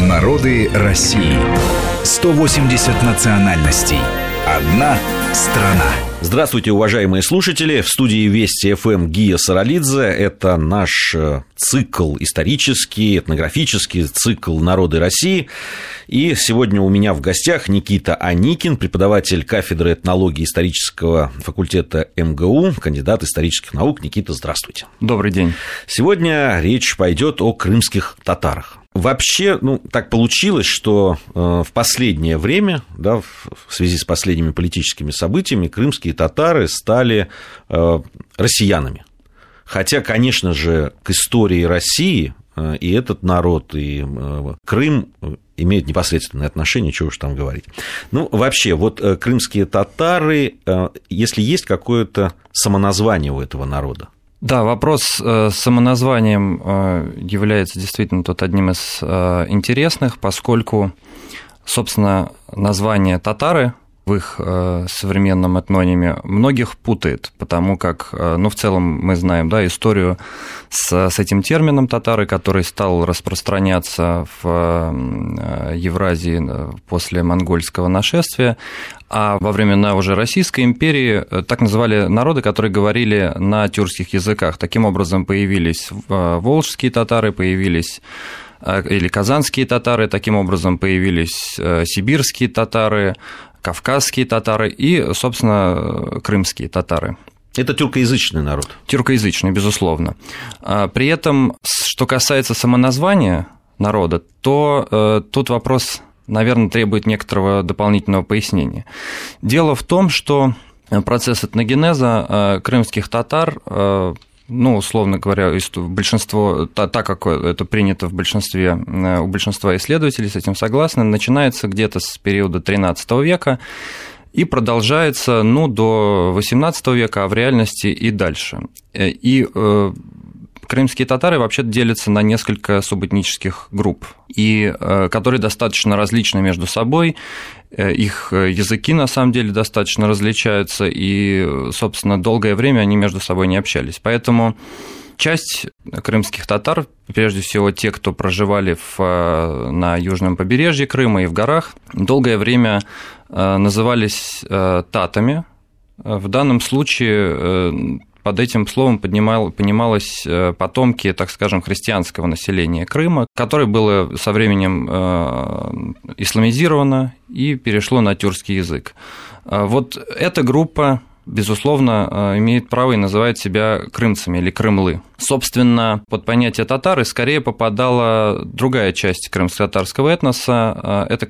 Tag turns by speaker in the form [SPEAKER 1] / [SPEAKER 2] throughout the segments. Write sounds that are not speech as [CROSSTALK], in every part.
[SPEAKER 1] Народы России. 180 национальностей. Одна страна.
[SPEAKER 2] Здравствуйте, уважаемые слушатели. В студии Вести ФМ Гия Саралидзе. Это наш э, цикл исторический, этнографический цикл «Народы России». И сегодня у меня в гостях Никита Аникин, преподаватель кафедры этнологии исторического факультета МГУ, кандидат исторических наук. Никита, здравствуйте.
[SPEAKER 3] Добрый день.
[SPEAKER 2] Сегодня речь пойдет о крымских татарах. Вообще, ну, так получилось, что э, в последнее время, да, в связи с последними политическими событиями, крымские татары стали э, россиянами. Хотя, конечно же, к истории России э, и этот народ, и Крым имеют непосредственное отношение, чего уж там говорить. Ну, вообще, вот крымские татары, если есть какое-то самоназвание у этого народа,
[SPEAKER 3] да, вопрос э, с самоназванием э, является действительно тут одним из э, интересных, поскольку, собственно, название татары в их современном этнониме многих путает, потому как, ну, в целом мы знаем, да, историю с, с этим термином татары, который стал распространяться в Евразии после монгольского нашествия, а во времена уже Российской империи э, так называли народы, которые говорили на тюркских языках. Таким образом появились э, волжские татары, появились э, или казанские татары, таким образом появились сибирские татары, кавказские татары и, собственно, крымские татары.
[SPEAKER 2] Это тюркоязычный народ.
[SPEAKER 3] Тюркоязычный, безусловно. А при этом, что касается самоназвания народа, то тут вопрос наверное, требует некоторого дополнительного пояснения. Дело в том, что процесс этногенеза э, крымских татар э, ну, условно говоря, большинство, так как это принято в большинстве, э, у большинства исследователей с этим согласны, начинается где-то с периода XIII века и продолжается ну, до XVIII века, а в реальности и дальше. И крымские татары вообще делятся на несколько субэтнических групп, и, э, которые достаточно различны между собой, э, их языки на самом деле достаточно различаются, и, собственно, долгое время они между собой не общались. Поэтому часть крымских татар, прежде всего те, кто проживали в, э, на южном побережье Крыма и в горах, долгое время назывались татами. В данном случае под этим словом поднимал, понималось э, потомки, так скажем, христианского населения Крыма, которое было со временем э, исламизировано и перешло на тюркский язык. Э, вот эта группа безусловно, имеет право и называет себя крымцами или крымлы. Собственно, под понятие татары скорее попадала другая часть крымско-татарского этноса, это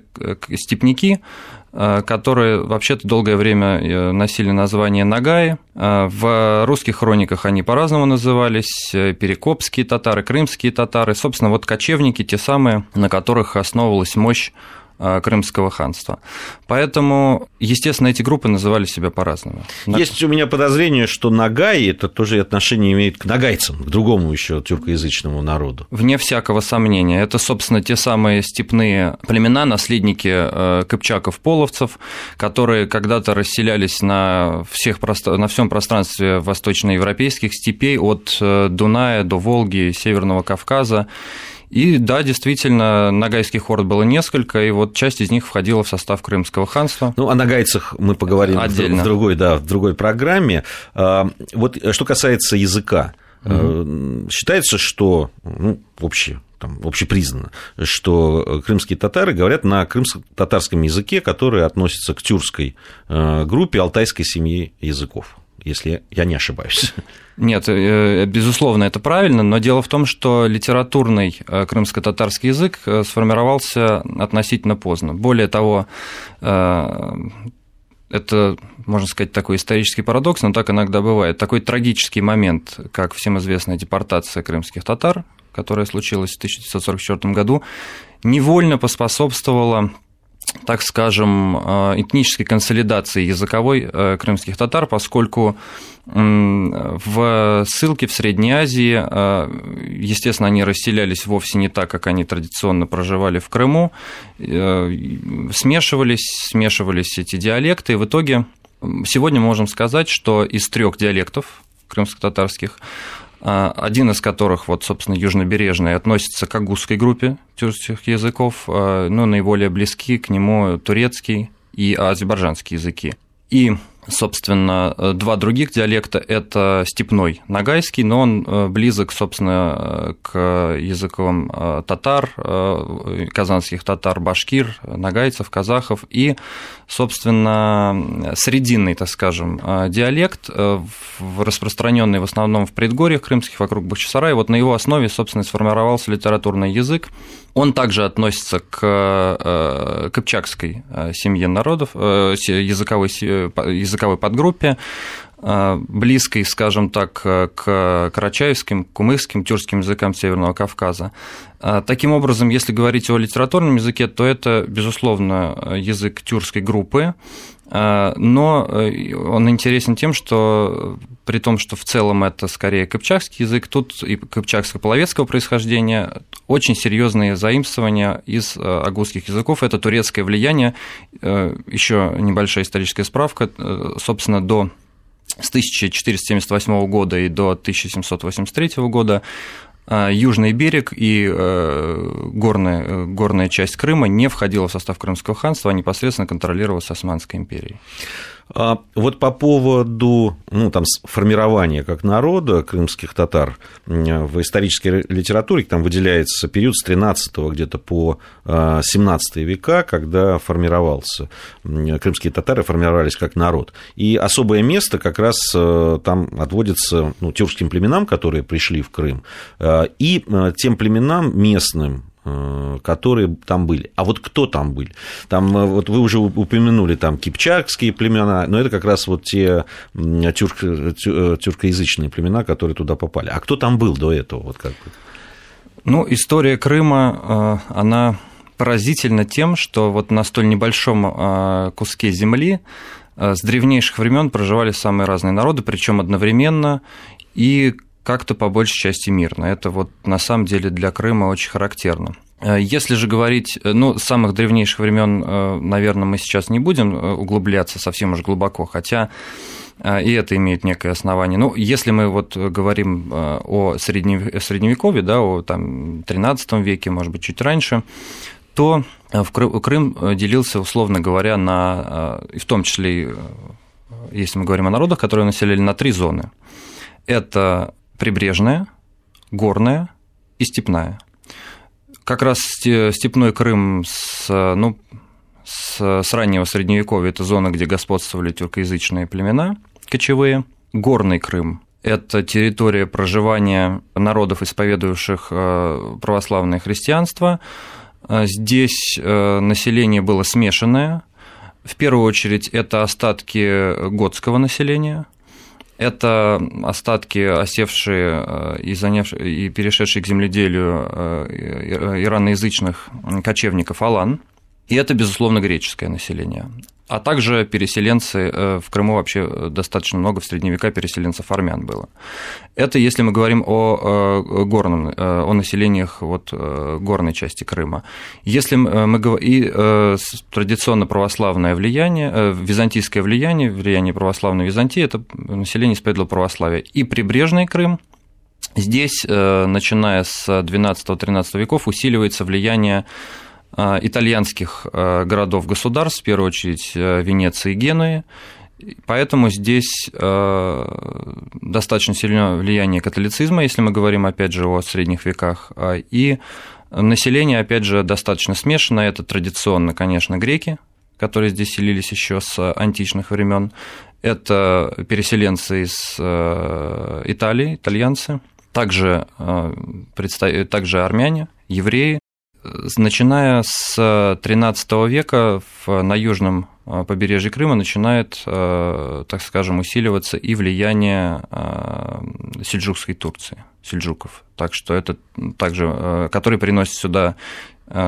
[SPEAKER 3] степняки, Э, которые вообще-то долгое время э, носили название Нагаи. Э, в русских хрониках они по-разному назывались. Перекопские татары, крымские татары. Собственно, вот кочевники, те самые, на которых основывалась мощь Э, Крымского ханства. Поэтому, естественно, эти группы называли себя по-разному.
[SPEAKER 2] Есть у меня подозрение, что Нагаи это тоже отношение имеет к нагайцам, к другому еще тюркоязычному народу.
[SPEAKER 3] Вне всякого сомнения. Это, собственно, те самые степные племена, наследники э, кыпчаков-половцев, которые когда-то расселялись на, всех, на всем пространстве восточноевропейских степей от э, Дуная до Волги, Северного Кавказа и да, действительно, нагайских орд было несколько, и вот часть из них входила в состав Крымского ханства.
[SPEAKER 2] Ну, о нагайцах мы поговорим Отдельно. в другой, да, в другой программе. А, вот что касается языка, mm считается, что ну, общее там, общепризнано, что крымские татары говорят на крымско-татарском языке, который относится к тюркской э, группе алтайской семьи языков если я не ошибаюсь. [LAUGHS]
[SPEAKER 3] Нет, э, безусловно, это правильно, но дело в том, что литературный э, крымско-татарский язык э, сформировался относительно поздно. Более того, это, можно сказать, такой исторический парадокс, но так иногда бывает. Такой трагический момент, как всем известная депортация крымских татар, которая случилась в 1944 году, невольно поспособствовала так скажем, э, этнической консолидации языковой э, крымских татар, поскольку в ссылке в Средней Азии, э, естественно, они расселялись вовсе не так, как они традиционно проживали в Крыму, смешивались, смешивались эти диалекты, и в итоге сегодня можем сказать, что из трех диалектов крымско-татарских один из которых, вот, собственно, южнобережный, относится к агузской группе тюркских языков, но наиболее близки к нему турецкий и азербайджанский языки. И Собственно, э, два других диалекта – это степной нагайский, но он э, близок, собственно, э, к языкам татар, казанских татар, башкир, нагайцев, казахов и, собственно, срединный, так скажем, диалект, распространенный в основном в предгорьях крымских вокруг Бахчисарая. Вот на его основе, собственно, сформировался литературный язык. Он также относится к кыпчакской семье народов, языковой, языковой подгруппе, э, близкой, скажем так, к карачаевским, кумыкским, тюркским языкам Северного Кавказа. Э, таким образом, если говорить о литературном языке, то это, безусловно, язык тюркской группы, э, но он интересен тем, что при том, что в целом это скорее кыпчакский язык, тут и кыпчакско-половецкого происхождения очень серьезные заимствования из э, агузских языков. Это турецкое влияние, э, еще небольшая историческая справка, э, собственно, до с 1478 года и до 1783 года Южный берег и горная, горная часть Крыма не входила в состав Крымского ханства, а непосредственно контролировалась Османской империей.
[SPEAKER 2] А вот по поводу ну, там, формирования как народа крымских татар в исторической литературе там выделяется период с 13 где-то по 17 а, века, когда формировался, крымские татары формировались как народ. И особое место как раз э, там отводится ну, тюркским племенам, которые пришли в Крым, э, и э, тем племенам местным, которые там были. А вот кто там были? Там, э, вот вы уже упомянули там кипчакские племена, но это как раз вот те тюрк, тюркоязычные племена, которые туда попали. А кто там был до этого? Вот как
[SPEAKER 3] Ну, история Крыма, э, она поразительна тем, что вот на столь небольшом куске земли с древнейших времен проживали самые разные народы, причем одновременно, и как-то по большей части мирно. Это вот на самом деле для Крыма очень характерно. Э, если же говорить, э, ну, с самых древнейших времен, э, наверное, мы сейчас не будем углубляться совсем уж глубоко, хотя и это имеет некое основание. Ну, если мы вот говорим о средневековье, да, о там, 13 веке, может быть, чуть раньше, то в Крым делился, условно говоря, на, в том числе, если мы говорим о народах, которые населяли на три зоны. Это прибрежная, горная и степная. Как раз степной Крым с, ну, с, с раннего Средневековья – это зона, где господствовали тюркоязычные племена кочевые. Горный Крым – это территория проживания народов, исповедующих э, православное христианство. Э, здесь э, население было смешанное. В первую очередь это остатки готского населения – это остатки, осевшие э, и, занявшие, и перешедшие к земледелию э, ираноязычных кочевников Алан. И это, безусловно, греческое население а также переселенцы э, в Крыму вообще э, достаточно много в средние века переселенцев армян было. Это если мы говорим о э, горном, о населениях вот горной части Крыма. Если мы говорим и традиционно православное влияние, византийское влияние, влияние православной Византии, это население исповедовало православие. И прибрежный Крым, Здесь, начиная с XII-XIII веков, усиливается влияние итальянских э, городов-государств, в первую очередь э, Венеции и Генуи. Поэтому здесь достаточно сильное влияние католицизма, если мы говорим, опять же, о средних веках, и население, опять же, достаточно смешанное. Это традиционно, конечно, греки, которые здесь селились еще с античных времен. Это переселенцы из Италии, итальянцы, также, также армяне, евреи, начиная с 13 века в, на южном э, побережье Крыма начинает, э, так скажем, усиливаться и влияние э, сельджукской Турции, сельджуков. Так что это также, который приносит сюда,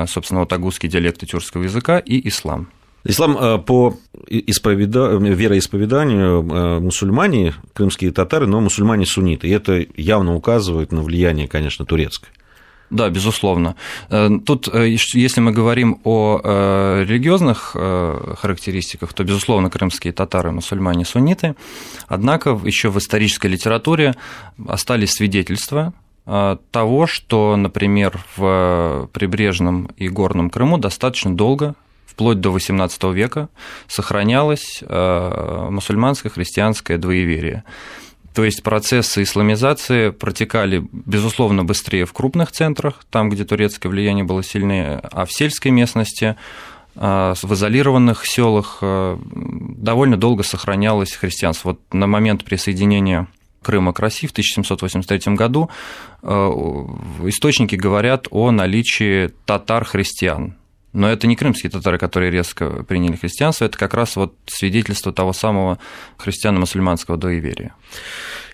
[SPEAKER 3] собственно, вот агузские диалекты тюркского языка и ислам.
[SPEAKER 2] Ислам по исповеда... вероисповеданию мусульмане, крымские татары, но мусульмане сунниты. И это явно указывает на влияние, конечно, турецкое.
[SPEAKER 3] Да, безусловно. Э, тут, э, если мы говорим о э, религиозных характеристиках, то, безусловно, крымские татары, мусульмане, сунниты. Однако еще в исторической литературе остались свидетельства того, что, например, в прибрежном и горном Крыму достаточно долго вплоть до XVIII века сохранялось мусульманское христианское двоеверие. То есть процессы исламизации протекали, безусловно, быстрее в крупных центрах, там, где турецкое влияние было сильнее, а в сельской местности а, в изолированных селах а, довольно долго сохранялось христианство. Вот на момент присоединения Крыма к России в 1783 году а, источники говорят о наличии татар-христиан. Но это не крымские татары, которые резко приняли христианство, это как раз вот свидетельство того самого христиано-мусульманского доиверия.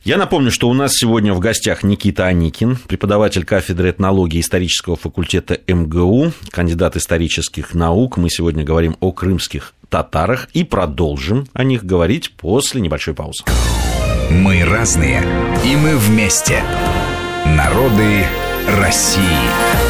[SPEAKER 2] Я напомню, что у нас сегодня в гостях Никита Аникин, преподаватель кафедры этнологии исторического факультета МГУ, кандидат исторических наук. Мы сегодня говорим о крымских татарах и продолжим о них говорить после небольшой паузы.
[SPEAKER 1] Мы разные, и мы вместе. Народы России.